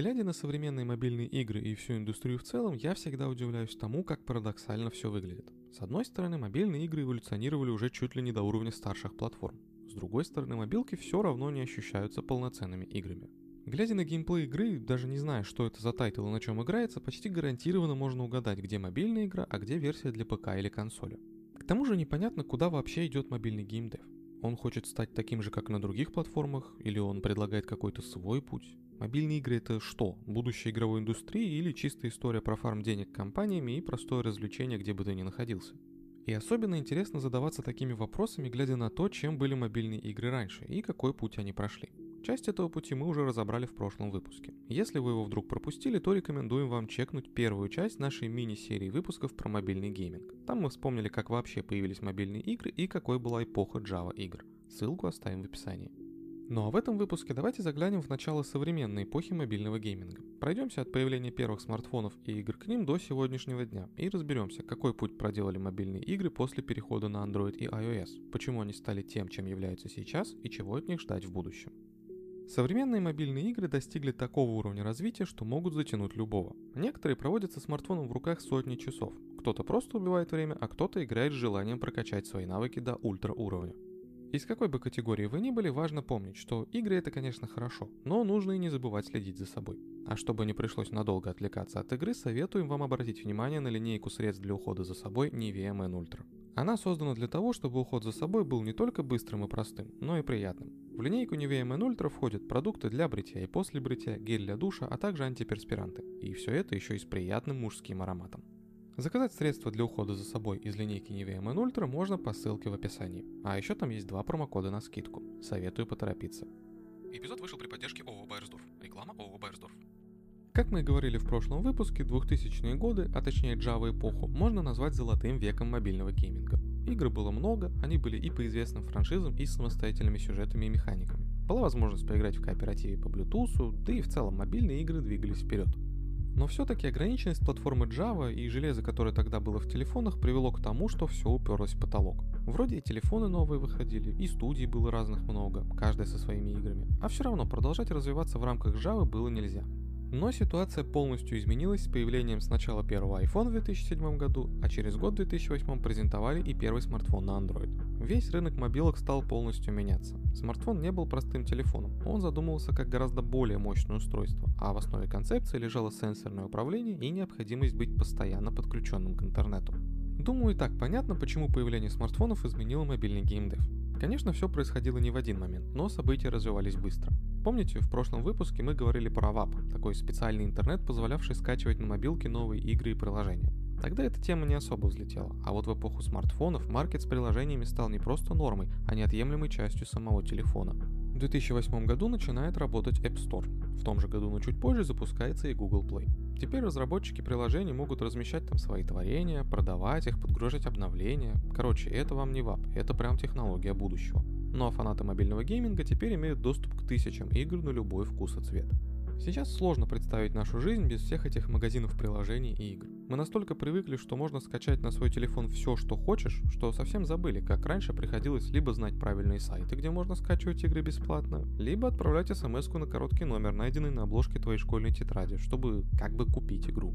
Глядя на современные мобильные игры и всю индустрию в целом, я всегда удивляюсь тому, как парадоксально все выглядит. С одной стороны, мобильные игры эволюционировали уже чуть ли не до уровня старших платформ. С другой стороны, мобилки все равно не ощущаются полноценными играми. Глядя на геймплей игры, даже не зная, что это за title и на чем играется, почти гарантированно можно угадать, где мобильная игра, а где версия для ПК или консоли. К тому же непонятно, куда вообще идет мобильный геймдев. Он хочет стать таким же, как на других платформах, или он предлагает какой-то свой путь? Мобильные игры это что? Будущее игровой индустрии или чистая история про фарм денег компаниями и простое развлечение, где бы ты ни находился? И особенно интересно задаваться такими вопросами, глядя на то, чем были мобильные игры раньше и какой путь они прошли. Часть этого пути мы уже разобрали в прошлом выпуске. Если вы его вдруг пропустили, то рекомендуем вам чекнуть первую часть нашей мини-серии выпусков про мобильный гейминг. Там мы вспомнили, как вообще появились мобильные игры и какой была эпоха Java игр. Ссылку оставим в описании. Ну а в этом выпуске давайте заглянем в начало современной эпохи мобильного гейминга. Пройдемся от появления первых смартфонов и игр к ним до сегодняшнего дня и разберемся, какой путь проделали мобильные игры после перехода на Android и iOS, почему они стали тем, чем являются сейчас и чего от них ждать в будущем. Современные мобильные игры достигли такого уровня развития, что могут затянуть любого. Некоторые проводят со смартфоном в руках сотни часов. Кто-то просто убивает время, а кто-то играет с желанием прокачать свои навыки до ультра уровня. Из какой бы категории вы ни были, важно помнить, что игры это, конечно, хорошо, но нужно и не забывать следить за собой. А чтобы не пришлось надолго отвлекаться от игры, советуем вам обратить внимание на линейку средств для ухода за собой Nivea Men Ultra. Она создана для того, чтобы уход за собой был не только быстрым и простым, но и приятным. В линейку Nivea Men Ultra входят продукты для бритья и после бритья, гель для душа, а также антиперспиранты. И все это еще и с приятным мужским ароматом. Заказать средства для ухода за собой из линейки Nivea Men Ultra можно по ссылке в описании. А еще там есть два промокода на скидку. Советую поторопиться. Эпизод вышел при поддержке ООО «Байерсдорф». Реклама ООО «Байерсдорф». Как мы и говорили в прошлом выпуске, 2000-е годы, а точнее Java эпоху, можно назвать золотым веком мобильного гейминга. Игр было много, они были и по известным франшизам, и самостоятельными сюжетами и механиками. Была возможность поиграть в кооперативе по Bluetooth, да и в целом мобильные игры двигались вперед. Но все-таки ограниченность платформы Java и железа, которое тогда было в телефонах, привело к тому, что все уперлось в потолок. Вроде и телефоны новые выходили, и студий было разных много, каждая со своими играми. А все равно продолжать развиваться в рамках Java было нельзя. Но ситуация полностью изменилась с появлением сначала первого iPhone в 2007 году, а через год в 2008 презентовали и первый смартфон на Android. Весь рынок мобилок стал полностью меняться. Смартфон не был простым телефоном, он задумывался как гораздо более мощное устройство, а в основе концепции лежало сенсорное управление и необходимость быть постоянно подключенным к интернету. Думаю, и так понятно, почему появление смартфонов изменило мобильный геймдев. Конечно, все происходило не в один момент, но события развивались быстро. Помните, в прошлом выпуске мы говорили про WAP, такой специальный интернет, позволявший скачивать на мобилке новые игры и приложения. Тогда эта тема не особо взлетела, а вот в эпоху смартфонов маркет с приложениями стал не просто нормой, а неотъемлемой частью самого телефона. В 2008 году начинает работать App Store. В том же году, но чуть позже, запускается и Google Play. Теперь разработчики приложений могут размещать там свои творения, продавать их, подгружать обновления. Короче, это вам не WAP, это прям технология будущего. Ну а фанаты мобильного гейминга теперь имеют доступ к тысячам игр на любой вкус и цвет. Сейчас сложно представить нашу жизнь без всех этих магазинов приложений и игр. Мы настолько привыкли, что можно скачать на свой телефон все, что хочешь, что совсем забыли, как раньше приходилось либо знать правильные сайты, где можно скачивать игры бесплатно, либо отправлять смс на короткий номер, найденный на обложке твоей школьной тетради, чтобы как бы купить игру.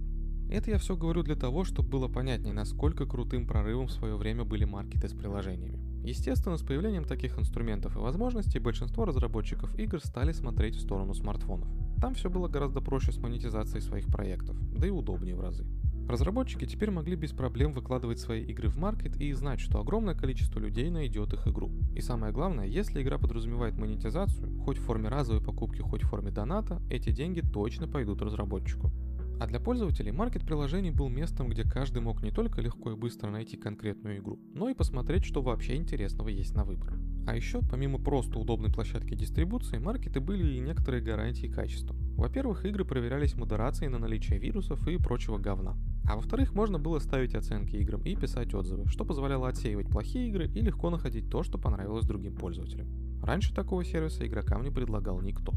Это я все говорю для того, чтобы было понятнее, насколько крутым прорывом в свое время были маркеты с приложениями. Естественно, с появлением таких инструментов и возможностей большинство разработчиков игр стали смотреть в сторону смартфонов. Там все было гораздо проще с монетизацией своих проектов, да и удобнее в разы. Разработчики теперь могли без проблем выкладывать свои игры в маркет и знать, что огромное количество людей найдет их игру. И самое главное, если игра подразумевает монетизацию, хоть в форме разовой покупки, хоть в форме доната, эти деньги точно пойдут разработчику. А для пользователей маркет приложений был местом, где каждый мог не только легко и быстро найти конкретную игру, но и посмотреть, что вообще интересного есть на выбор. А еще, помимо просто удобной площадки дистрибуции, маркеты были и некоторые гарантии качества. Во-первых, игры проверялись модерацией на наличие вирусов и прочего говна. А во-вторых, можно было ставить оценки играм и писать отзывы, что позволяло отсеивать плохие игры и легко находить то, что понравилось другим пользователям. Раньше такого сервиса игрокам не предлагал никто.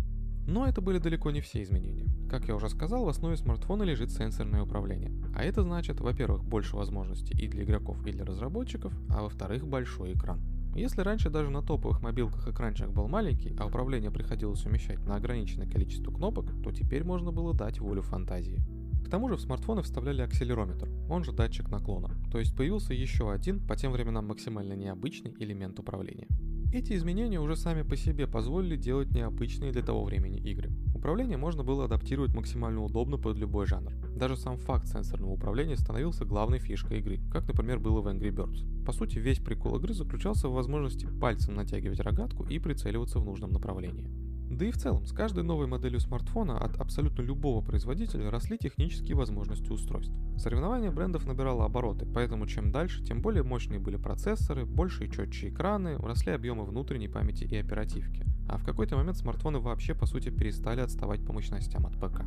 Но это были далеко не все изменения. Как я уже сказал, в основе смартфона лежит сенсорное управление. А это значит, во-первых, больше возможностей и для игроков, и для разработчиков, а во-вторых, большой экран. Если раньше даже на топовых мобилках экранчик был маленький, а управление приходилось умещать на ограниченное количество кнопок, то теперь можно было дать волю фантазии. К тому же в смартфоны вставляли акселерометр, он же датчик наклона, то есть появился еще один, по тем временам максимально необычный элемент управления. Эти изменения уже сами по себе позволили делать необычные для того времени игры. Управление можно было адаптировать максимально удобно под любой жанр. Даже сам факт сенсорного управления становился главной фишкой игры, как, например, было в Angry Birds. По сути, весь прикол игры заключался в возможности пальцем натягивать рогатку и прицеливаться в нужном направлении. Да и в целом, с каждой новой моделью смартфона от абсолютно любого производителя росли технические возможности устройств. Соревнование брендов набирало обороты, поэтому чем дальше, тем более мощные были процессоры, больше и четче экраны, росли объемы внутренней памяти и оперативки. А в какой-то момент смартфоны вообще по сути перестали отставать по мощностям от ПК.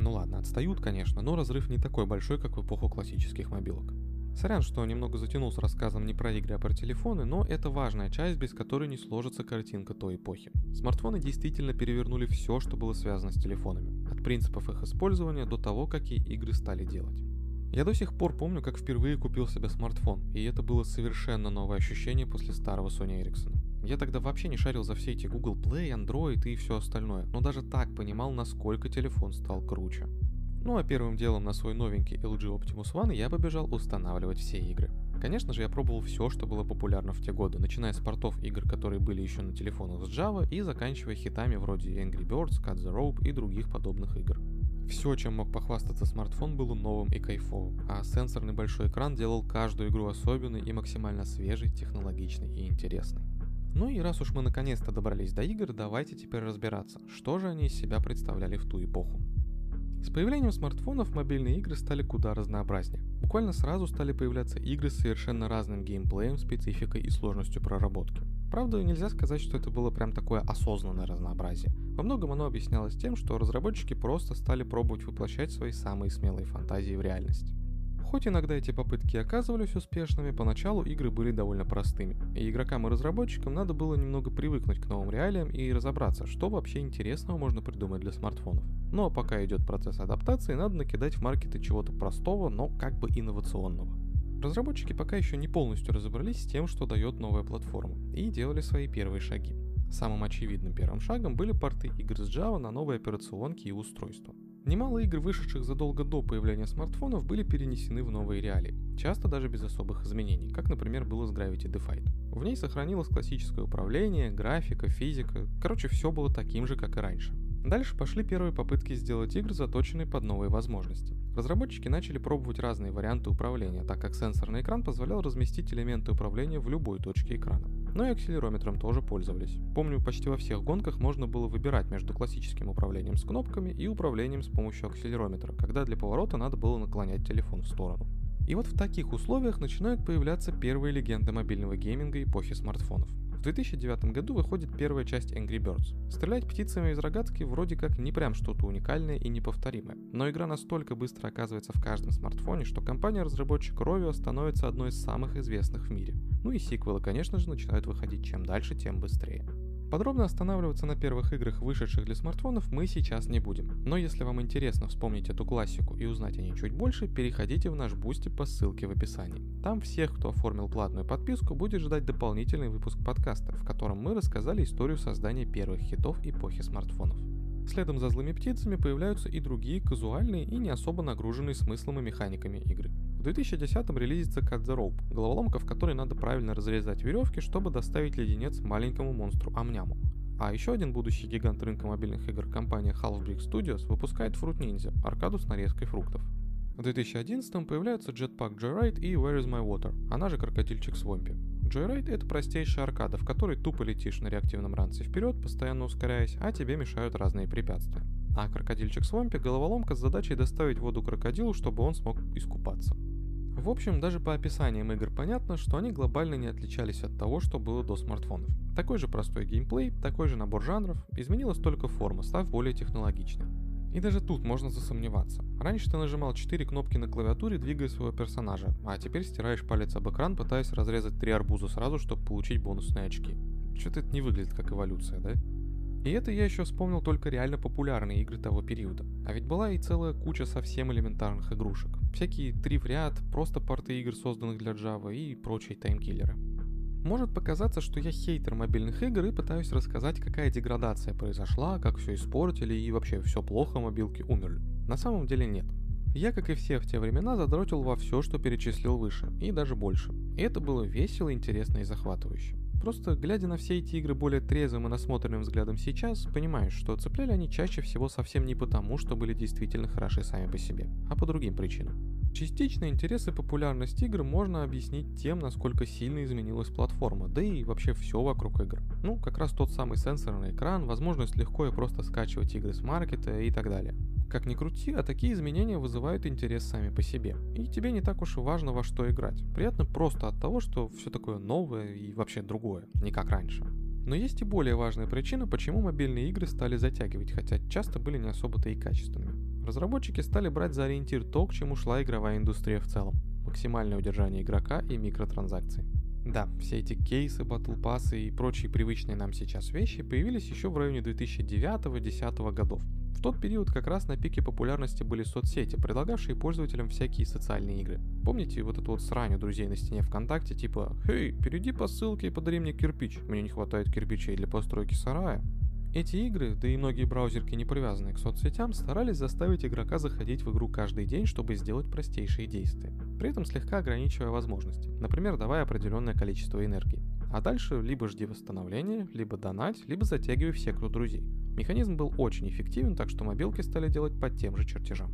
Ну ладно, отстают, конечно, но разрыв не такой большой, как в эпоху классических мобилок. Сорян, что немного затянул с рассказом не про игры, а про телефоны, но это важная часть, без которой не сложится картинка той эпохи. Смартфоны действительно перевернули все, что было связано с телефонами. От принципов их использования до того, какие игры стали делать. Я до сих пор помню, как впервые купил себе смартфон, и это было совершенно новое ощущение после старого Sony Ericsson. Я тогда вообще не шарил за все эти Google Play, Android и все остальное, но даже так понимал, насколько телефон стал круче. Ну а первым делом на свой новенький LG Optimus One я побежал устанавливать все игры. Конечно же, я пробовал все, что было популярно в те годы, начиная с портов игр, которые были еще на телефонах с Java, и заканчивая хитами вроде Angry Birds, Cut the Rope и других подобных игр. Все, чем мог похвастаться смартфон, было новым и кайфовым, а сенсорный большой экран делал каждую игру особенной и максимально свежей, технологичной и интересной. Ну и раз уж мы наконец-то добрались до игр, давайте теперь разбираться, что же они из себя представляли в ту эпоху. С появлением смартфонов мобильные игры стали куда разнообразнее. Буквально сразу стали появляться игры с совершенно разным геймплеем, спецификой и сложностью проработки. Правда, нельзя сказать, что это было прям такое осознанное разнообразие. Во многом оно объяснялось тем, что разработчики просто стали пробовать воплощать свои самые смелые фантазии в реальность. Хоть иногда эти попытки оказывались успешными, поначалу игры были довольно простыми, и игрокам и разработчикам надо было немного привыкнуть к новым реалиям и разобраться, что вообще интересного можно придумать для смартфонов. Ну а пока идет процесс адаптации, надо накидать в маркеты чего-то простого, но как бы инновационного. Разработчики пока еще не полностью разобрались с тем, что дает новая платформа, и делали свои первые шаги. Самым очевидным первым шагом были порты игр с Java на новые операционки и устройства. Немало игр, вышедших задолго до появления смартфонов, были перенесены в новые реалии, часто даже без особых изменений, как, например, было с Gravity Defied. В ней сохранилось классическое управление, графика, физика, короче, все было таким же, как и раньше. Дальше пошли первые попытки сделать игры, заточенные под новые возможности. Разработчики начали пробовать разные варианты управления, так как сенсорный экран позволял разместить элементы управления в любой точке экрана. Но и акселерометром тоже пользовались. Помню, почти во всех гонках можно было выбирать между классическим управлением с кнопками и управлением с помощью акселерометра, когда для поворота надо было наклонять телефон в сторону. И вот в таких условиях начинают появляться первые легенды мобильного гейминга эпохи смартфонов. В 2009 году выходит первая часть Angry Birds. Стрелять птицами из рогатки вроде как не прям что-то уникальное и неповторимое, но игра настолько быстро оказывается в каждом смартфоне, что компания-разработчик Rovio становится одной из самых известных в мире. Ну и сиквелы, конечно же, начинают выходить чем дальше, тем быстрее. Подробно останавливаться на первых играх, вышедших для смартфонов, мы сейчас не будем. Но если вам интересно вспомнить эту классику и узнать о ней чуть больше, переходите в наш Boosty по ссылке в описании. Там всех, кто оформил платную подписку, будет ждать дополнительный выпуск подкаста, в котором мы рассказали историю создания первых хитов эпохи смартфонов. Следом за злыми птицами появляются и другие казуальные и не особо нагруженные смыслом и механиками игры. В 2010-м релизится Cut the Rope, головоломка, в которой надо правильно разрезать веревки, чтобы доставить леденец маленькому монстру Амняму. А еще один будущий гигант рынка мобильных игр, компания Half Brick Studios, выпускает Fruit Ninja, аркаду с нарезкой фруктов. В 2011-м появляются Jetpack Joyride и Where is my water, она же крокодильчик Свомпи. Joyride — это простейшая аркада, в которой тупо летишь на реактивном ранце вперед, постоянно ускоряясь, а тебе мешают разные препятствия. А крокодильчик Свомпи — головоломка с задачей доставить воду крокодилу, чтобы он смог искупаться. В общем, даже по описаниям игр понятно, что они глобально не отличались от того, что было до смартфонов. Такой же простой геймплей, такой же набор жанров, изменилась только форма, став более технологичной. И даже тут можно засомневаться. Раньше ты нажимал 4 кнопки на клавиатуре, двигая своего персонажа, а теперь стираешь палец об экран, пытаясь разрезать три арбуза сразу, чтобы получить бонусные очки. Что-то это не выглядит как эволюция, да? И это я еще вспомнил только реально популярные игры того периода. А ведь была и целая куча совсем элементарных игрушек. Всякие три в ряд, просто порты игр, созданных для Java и прочие таймкиллеры. Может показаться, что я хейтер мобильных игр и пытаюсь рассказать, какая деградация произошла, как все испортили и вообще все плохо, мобилки умерли. На самом деле нет. Я, как и все в те времена, задротил во все, что перечислил выше, и даже больше. И это было весело, интересно и захватывающе. Просто глядя на все эти игры более трезвым и насмотренным взглядом сейчас, понимаешь, что цепляли они чаще всего совсем не потому, что были действительно хороши сами по себе, а по другим причинам. Частично интерес и популярность игр можно объяснить тем, насколько сильно изменилась платформа, да и вообще все вокруг игр. Ну, как раз тот самый сенсорный экран, возможность легко и просто скачивать игры с маркета и так далее. Как ни крути, а такие изменения вызывают интерес сами по себе. И тебе не так уж и важно во что играть. Приятно просто от того, что все такое новое и вообще другое, не как раньше. Но есть и более важная причина, почему мобильные игры стали затягивать, хотя часто были не особо-то и качественными. Разработчики стали брать за ориентир то, к чему шла игровая индустрия в целом. Максимальное удержание игрока и микротранзакции. Да, все эти кейсы, батл пассы и прочие привычные нам сейчас вещи появились еще в районе 2009-2010 годов. В тот период как раз на пике популярности были соцсети, предлагавшие пользователям всякие социальные игры. Помните вот эту вот срань у друзей на стене ВКонтакте, типа «Хей, перейди по ссылке и подари мне кирпич, мне не хватает кирпичей для постройки сарая». Эти игры, да и многие браузерки, не привязанные к соцсетям, старались заставить игрока заходить в игру каждый день, чтобы сделать простейшие действия, при этом слегка ограничивая возможности, например, давая определенное количество энергии. А дальше либо жди восстановления, либо донать, либо затягивай все круг друзей. Механизм был очень эффективен, так что мобилки стали делать по тем же чертежам.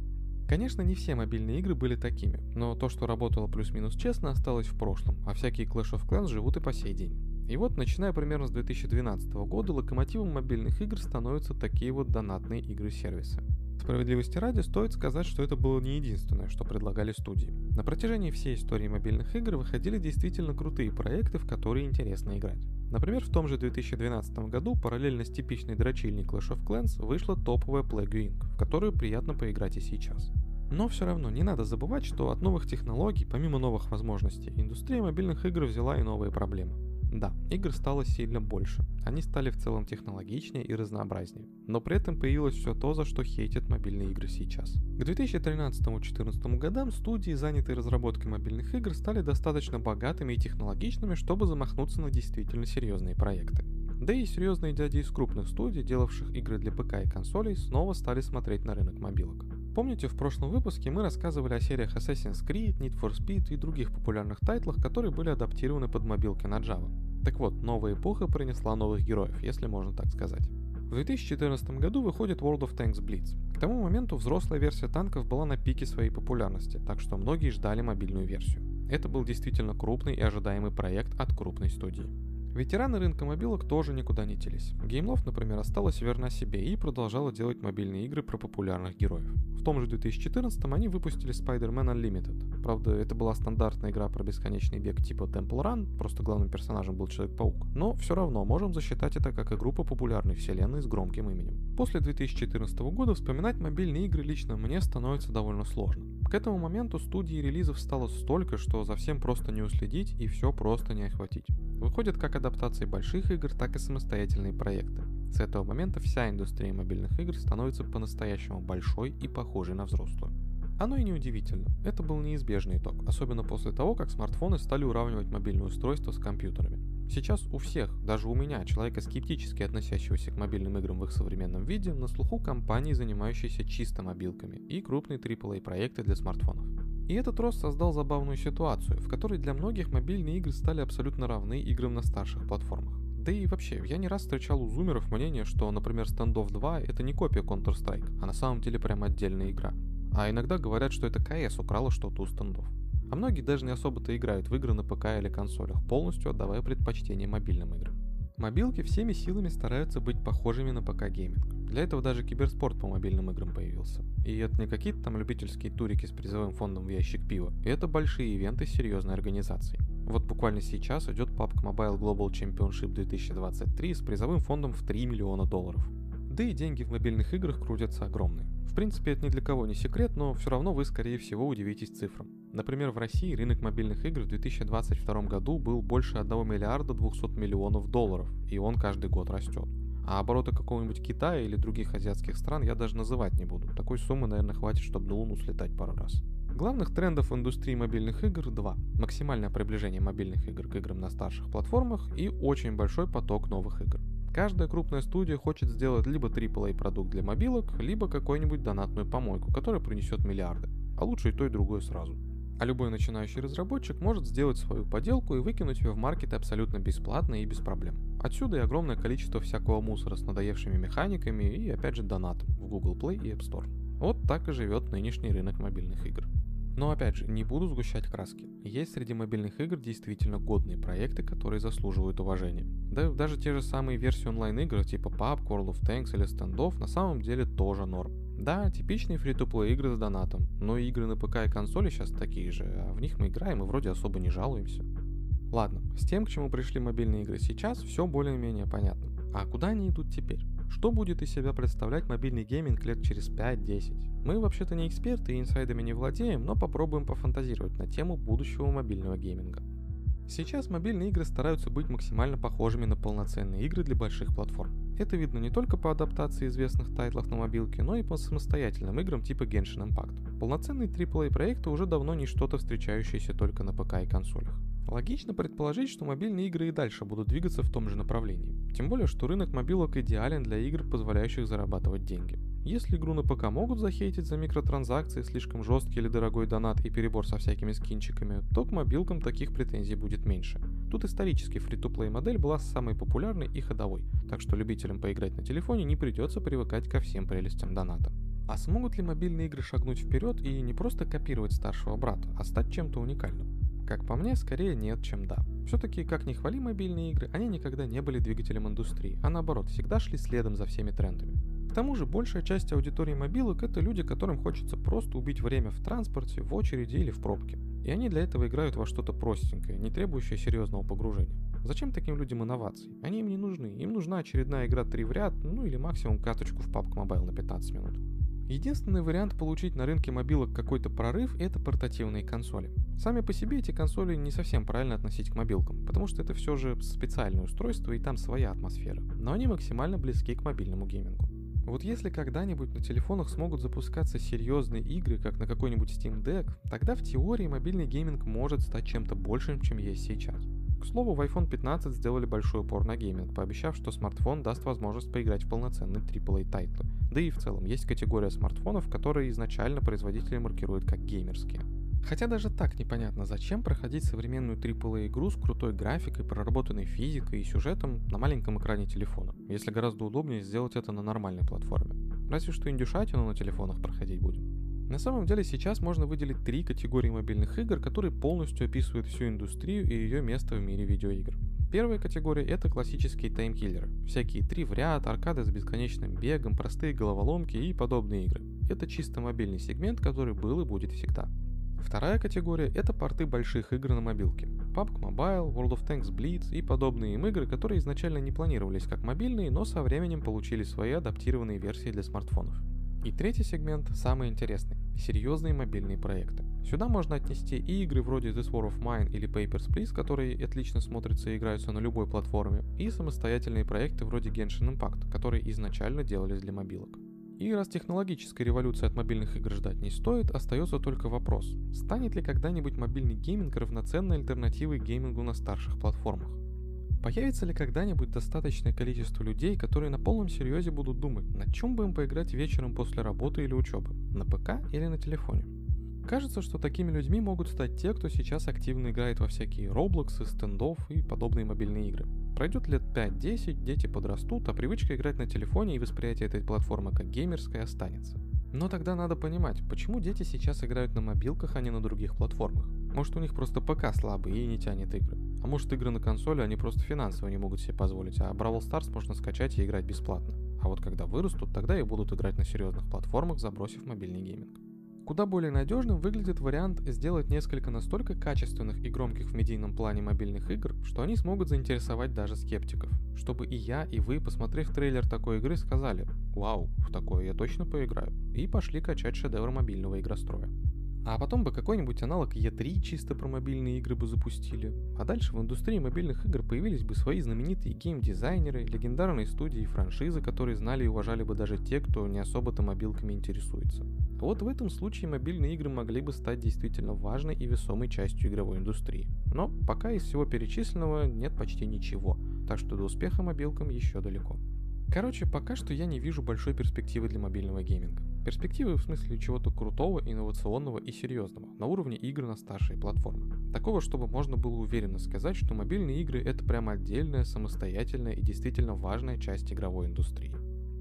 Конечно, не все мобильные игры были такими, но то, что работало плюс-минус честно, осталось в прошлом, а всякие Clash of Clans живут и по сей день. И вот, начиная примерно с 2012 года, локомотивом мобильных игр становятся такие вот донатные игры-сервисы. Справедливости ради стоит сказать, что это было не единственное, что предлагали студии. На протяжении всей истории мобильных игр выходили действительно крутые проекты, в которые интересно играть. Например, в том же 2012 году параллельно с типичной дрочильней Clash of Clans вышла топовая Plague Inc., в которую приятно поиграть и сейчас. Но все равно не надо забывать, что от новых технологий, помимо новых возможностей, индустрия мобильных игр взяла и новые проблемы. Да, игр стало сильно больше. Они стали в целом технологичнее и разнообразнее. Но при этом появилось все то, за что хейтят мобильные игры сейчас. К 2013-2014 годам студии, занятые разработкой мобильных игр, стали достаточно богатыми и технологичными, чтобы замахнуться на действительно серьезные проекты. Да и серьезные дяди из крупных студий, делавших игры для ПК и консолей, снова стали смотреть на рынок мобилок. Помните, в прошлом выпуске мы рассказывали о сериях Assassin's Creed, Need for Speed и других популярных тайтлах, которые были адаптированы под мобилки на Java. Так вот, новая эпоха принесла новых героев, если можно так сказать. В 2014 году выходит World of Tanks Blitz. К тому моменту взрослая версия танков была на пике своей популярности, так что многие ждали мобильную версию. Это был действительно крупный и ожидаемый проект от крупной студии. Ветераны рынка мобилок тоже никуда не телись. GameLoft, например, осталась верна себе и продолжала делать мобильные игры про популярных героев. В том же 2014 они выпустили Spider-Man Unlimited. Правда, это была стандартная игра про бесконечный бег типа Temple Run, просто главным персонажем был Человек-паук. Но все равно можем засчитать это как игру по популярной вселенной с громким именем. После 2014 года вспоминать мобильные игры лично мне становится довольно сложно. К этому моменту студии релизов стало столько, что за всем просто не уследить и все просто не охватить. Выходят как адаптации больших игр, так и самостоятельные проекты. С этого момента вся индустрия мобильных игр становится по-настоящему большой и похожей на взрослую. Оно и не удивительно. Это был неизбежный итог, особенно после того, как смартфоны стали уравнивать мобильные устройства с компьютерами. Сейчас у всех, даже у меня, человека скептически относящегося к мобильным играм в их современном виде, на слуху компании, занимающиеся чисто мобилками, и крупные AAA проекты для смартфонов. И этот рост создал забавную ситуацию, в которой для многих мобильные игры стали абсолютно равны играм на старших платформах. Да и вообще, я не раз встречал у зумеров мнение, что, например, Standoff 2 это не копия Counter-Strike, а на самом деле прям отдельная игра. А иногда говорят, что это КС украла что-то у Standoff. А многие даже не особо-то играют в игры на ПК или консолях, полностью отдавая предпочтение мобильным играм. Мобилки всеми силами стараются быть похожими на ПК-гейминг. Для этого даже киберспорт по мобильным играм появился. И это не какие-то там любительские турики с призовым фондом в ящик пива. Это большие ивенты серьезной организации. Вот буквально сейчас идет PUBG Mobile Global Championship 2023 с призовым фондом в 3 миллиона долларов. Да и деньги в мобильных играх крутятся огромные. В принципе, это ни для кого не секрет, но все равно вы, скорее всего, удивитесь цифрам. Например, в России рынок мобильных игр в 2022 году был больше 1 миллиарда 200 миллионов долларов, и он каждый год растет. А обороты какого-нибудь Китая или других азиатских стран я даже называть не буду. Такой суммы, наверное, хватит, чтобы на Луну слетать пару раз. Главных трендов индустрии мобильных игр два. Максимальное приближение мобильных игр к играм на старших платформах и очень большой поток новых игр. Каждая крупная студия хочет сделать либо AAA продукт для мобилок, либо какую-нибудь донатную помойку, которая принесет миллиарды. А лучше и то, и другое сразу. А любой начинающий разработчик может сделать свою поделку и выкинуть ее в маркет абсолютно бесплатно и без проблем. Отсюда и огромное количество всякого мусора с надоевшими механиками и опять же донатом в Google Play и App Store. Вот так и живет нынешний рынок мобильных игр. Но опять же, не буду сгущать краски. Есть среди мобильных игр действительно годные проекты, которые заслуживают уважения. Да даже те же самые версии онлайн-игр типа PUBG, World of Tanks или Standoff на самом деле тоже норм. Да, типичные фри то игры с донатом, но игры на ПК и консоли сейчас такие же, а в них мы играем и вроде особо не жалуемся. Ладно, с тем, к чему пришли мобильные игры сейчас, все более-менее понятно. А куда они идут теперь? Что будет из себя представлять мобильный гейминг лет через 5-10? Мы вообще-то не эксперты и инсайдами не владеем, но попробуем пофантазировать на тему будущего мобильного гейминга. Сейчас мобильные игры стараются быть максимально похожими на полноценные игры для больших платформ. Это видно не только по адаптации известных тайтлов на мобилке, но и по самостоятельным играм типа Genshin Impact. Полноценные AAA проекты уже давно не что-то встречающееся только на ПК и консолях. Логично предположить, что мобильные игры и дальше будут двигаться в том же направлении. Тем более, что рынок мобилок идеален для игр, позволяющих зарабатывать деньги. Если игру на ПК могут захейтить за микротранзакции, слишком жесткий или дорогой донат и перебор со всякими скинчиками, то к мобилкам таких претензий будет меньше. Тут исторически фри-то-плей модель была самой популярной и ходовой, так что любителям поиграть на телефоне не придется привыкать ко всем прелестям доната. А смогут ли мобильные игры шагнуть вперед и не просто копировать старшего брата, а стать чем-то уникальным? Как по мне, скорее нет, чем да. Все-таки, как ни хвали мобильные игры, они никогда не были двигателем индустрии, а наоборот, всегда шли следом за всеми трендами. К тому же, большая часть аудитории мобилок – это люди, которым хочется просто убить время в транспорте, в очереди или в пробке. И они для этого играют во что-то простенькое, не требующее серьезного погружения. Зачем таким людям инновации? Они им не нужны. Им нужна очередная игра 3 в ряд, ну или максимум каточку в PUBG Mobile на 15 минут. Единственный вариант получить на рынке мобилок какой-то прорыв – это портативные консоли. Сами по себе эти консоли не совсем правильно относить к мобилкам, потому что это все же специальное устройство и там своя атмосфера, но они максимально близки к мобильному геймингу. Вот если когда-нибудь на телефонах смогут запускаться серьезные игры, как на какой-нибудь Steam Deck, тогда в теории мобильный гейминг может стать чем-то большим, чем есть сейчас. К слову, в iPhone 15 сделали большой упор на гейминг, пообещав, что смартфон даст возможность поиграть в полноценные AAA тайтлы. Да и в целом, есть категория смартфонов, которые изначально производители маркируют как геймерские. Хотя даже так непонятно, зачем проходить современную AAA игру с крутой графикой, проработанной физикой и сюжетом на маленьком экране телефона, если гораздо удобнее сделать это на нормальной платформе. Разве что индюшатину на телефонах проходить будем. На самом деле сейчас можно выделить три категории мобильных игр, которые полностью описывают всю индустрию и ее место в мире видеоигр. Первая категория это классические таймкиллеры. Всякие три в ряд, аркады с бесконечным бегом, простые головоломки и подобные игры. Это чисто мобильный сегмент, который был и будет всегда. Вторая категория – это порты больших игр на мобилке. PUBG Mobile, World of Tanks Blitz и подобные им игры, которые изначально не планировались как мобильные, но со временем получили свои адаптированные версии для смартфонов. И третий сегмент самый интересный – серьезные мобильные проекты. Сюда можно отнести и игры вроде This War of Mine или Papers, Please, которые отлично смотрятся и играются на любой платформе, и самостоятельные проекты вроде Genshin Impact, которые изначально делались для мобилок. И раз технологической революции от мобильных игр ждать не стоит, остается только вопрос, станет ли когда-нибудь мобильный гейминг равноценной альтернативой геймингу на старших платформах? Появится ли когда-нибудь достаточное количество людей, которые на полном серьезе будут думать, на чем бы им поиграть вечером после работы или учебы? На ПК или на телефоне? Кажется, что такими людьми могут стать те, кто сейчас активно играет во всякие Roblox, стендов и подобные мобильные игры. Пройдет лет 5-10, дети подрастут, а привычка играть на телефоне и восприятие этой платформы как геймерской останется. Но тогда надо понимать, почему дети сейчас играют на мобилках, а не на других платформах. Может у них просто ПК слабый и не тянет игры. А может игры на консоли они просто финансово не могут себе позволить, а Brawl Stars можно скачать и играть бесплатно. А вот когда вырастут, тогда и будут играть на серьезных платформах, забросив мобильный гейминг. Куда более надежным выглядит вариант сделать несколько настолько качественных и громких в медийном плане мобильных игр, что они смогут заинтересовать даже скептиков. Чтобы и я, и вы, посмотрев трейлер такой игры, сказали «Вау, в такое я точно поиграю» и пошли качать шедевр мобильного игростроя. А потом бы какой-нибудь аналог E3 чисто про мобильные игры бы запустили. А дальше в индустрии мобильных игр появились бы свои знаменитые гейм-дизайнеры, легендарные студии и франшизы, которые знали и уважали бы даже те, кто не особо-то мобилками интересуется. Вот в этом случае мобильные игры могли бы стать действительно важной и весомой частью игровой индустрии. Но пока из всего перечисленного нет почти ничего, так что до успеха мобилкам еще далеко. Короче, пока что я не вижу большой перспективы для мобильного гейминга. Перспективы в смысле чего-то крутого, инновационного и серьезного, на уровне игр на старшие платформы. Такого, чтобы можно было уверенно сказать, что мобильные игры это прямо отдельная, самостоятельная и действительно важная часть игровой индустрии.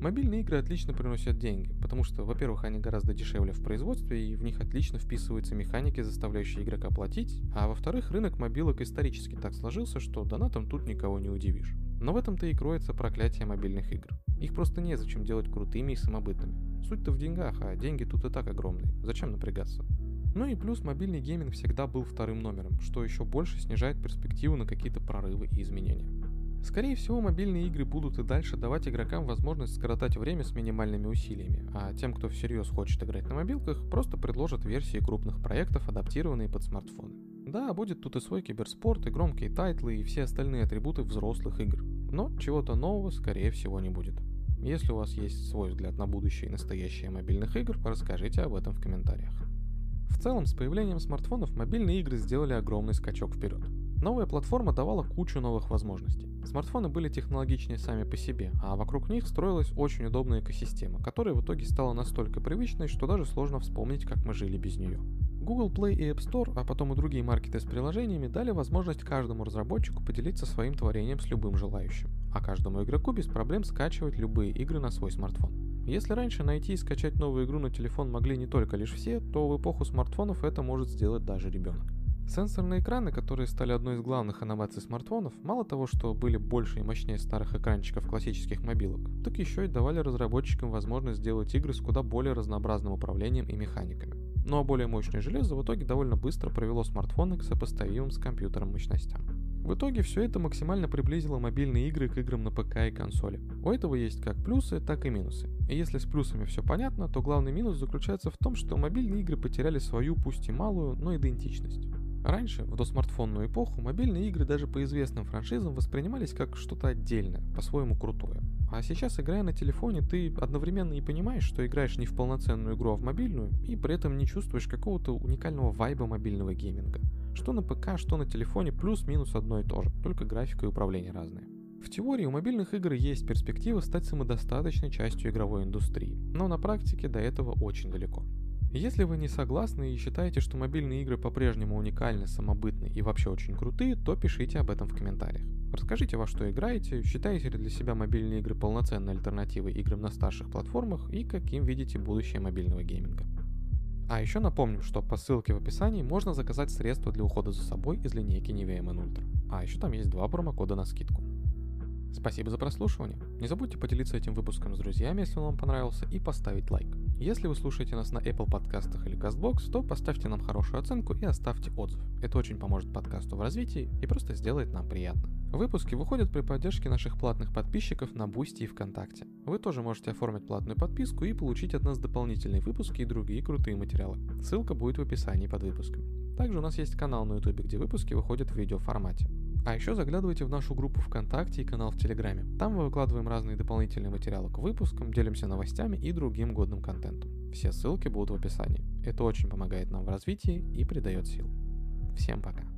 Мобильные игры отлично приносят деньги, потому что, во-первых, они гораздо дешевле в производстве, и в них отлично вписываются механики, заставляющие игрока платить, а во-вторых, рынок мобилок исторически так сложился, что донатом тут никого не удивишь. Но в этом-то и кроется проклятие мобильных игр. Их просто незачем делать крутыми и самобытными. Суть-то в деньгах, а деньги тут и так огромные. Зачем напрягаться? Ну и плюс мобильный гейминг всегда был вторым номером, что еще больше снижает перспективу на какие-то прорывы и изменения. Скорее всего, мобильные игры будут и дальше давать игрокам возможность скоротать время с минимальными усилиями, а тем, кто всерьез хочет играть на мобилках, просто предложат версии крупных проектов, адаптированные под смартфоны. Да, будет тут и свой киберспорт, и громкие тайтлы, и все остальные атрибуты взрослых игр. Но чего-то нового, скорее всего, не будет. Если у вас есть свой взгляд на будущее и настоящее мобильных игр, расскажите об этом в комментариях. В целом, с появлением смартфонов мобильные игры сделали огромный скачок вперед. Новая платформа давала кучу новых возможностей. Смартфоны были технологичнее сами по себе, а вокруг них строилась очень удобная экосистема, которая в итоге стала настолько привычной, что даже сложно вспомнить, как мы жили без нее. Google Play и App Store, а потом и другие маркеты с приложениями дали возможность каждому разработчику поделиться своим творением с любым желающим, а каждому игроку без проблем скачивать любые игры на свой смартфон. Если раньше найти и скачать новую игру на телефон могли не только лишь все, то в эпоху смартфонов это может сделать даже ребенок. Сенсорные экраны, которые стали одной из главных инноваций смартфонов, мало того, что были больше и мощнее старых экранчиков классических мобилок, так еще и давали разработчикам возможность сделать игры с куда более разнообразным управлением и механиками. Ну а более мощное железо в итоге довольно быстро провело смартфоны к сопоставимым с компьютером мощностям. В итоге все это максимально приблизило мобильные игры к играм на ПК и консоли. У этого есть как плюсы, так и минусы. И если с плюсами все понятно, то главный минус заключается в том, что мобильные игры потеряли свою, пусть и малую, но идентичность. Раньше, в досмартфонную эпоху, мобильные игры даже по известным франшизам воспринимались как что-то отдельное, по-своему крутое. А сейчас, играя на телефоне, ты одновременно и понимаешь, что играешь не в полноценную игру, а в мобильную, и при этом не чувствуешь какого-то уникального вайба мобильного гейминга. Что на ПК, что на телефоне, плюс-минус одно и то же, только графика и управление разные. В теории у мобильных игр есть перспектива стать самодостаточной частью игровой индустрии, но на практике до этого очень далеко. Если вы не согласны и считаете, что мобильные игры по-прежнему уникальны, самобытны и вообще очень крутые, то пишите об этом в комментариях. Расскажите, во что играете, считаете ли для себя мобильные игры полноценной альтернативой играм на старших платформах и каким видите будущее мобильного гейминга. А еще напомним, что по ссылке в описании можно заказать средства для ухода за собой из линейки Nivea Men Ultra. А еще там есть два промокода на скидку. Спасибо за прослушивание. Не забудьте поделиться этим выпуском с друзьями, если он вам понравился, и поставить лайк. Если вы слушаете нас на Apple подкастах или CastBox, то поставьте нам хорошую оценку и оставьте отзыв. Это очень поможет подкасту в развитии и просто сделает нам приятно. Выпуски выходят при поддержке наших платных подписчиков на Boosty и ВКонтакте. Вы тоже можете оформить платную подписку и получить от нас дополнительные выпуски и другие крутые материалы. Ссылка будет в описании под выпуском. Также у нас есть канал на YouTube, где выпуски выходят в видеоформате. А еще заглядывайте в нашу группу ВКонтакте и канал в Телеграме. Там мы выкладываем разные дополнительные материалы к выпускам, делимся новостями и другим годным контентом. Все ссылки будут в описании. Это очень помогает нам в развитии и придает сил. Всем пока.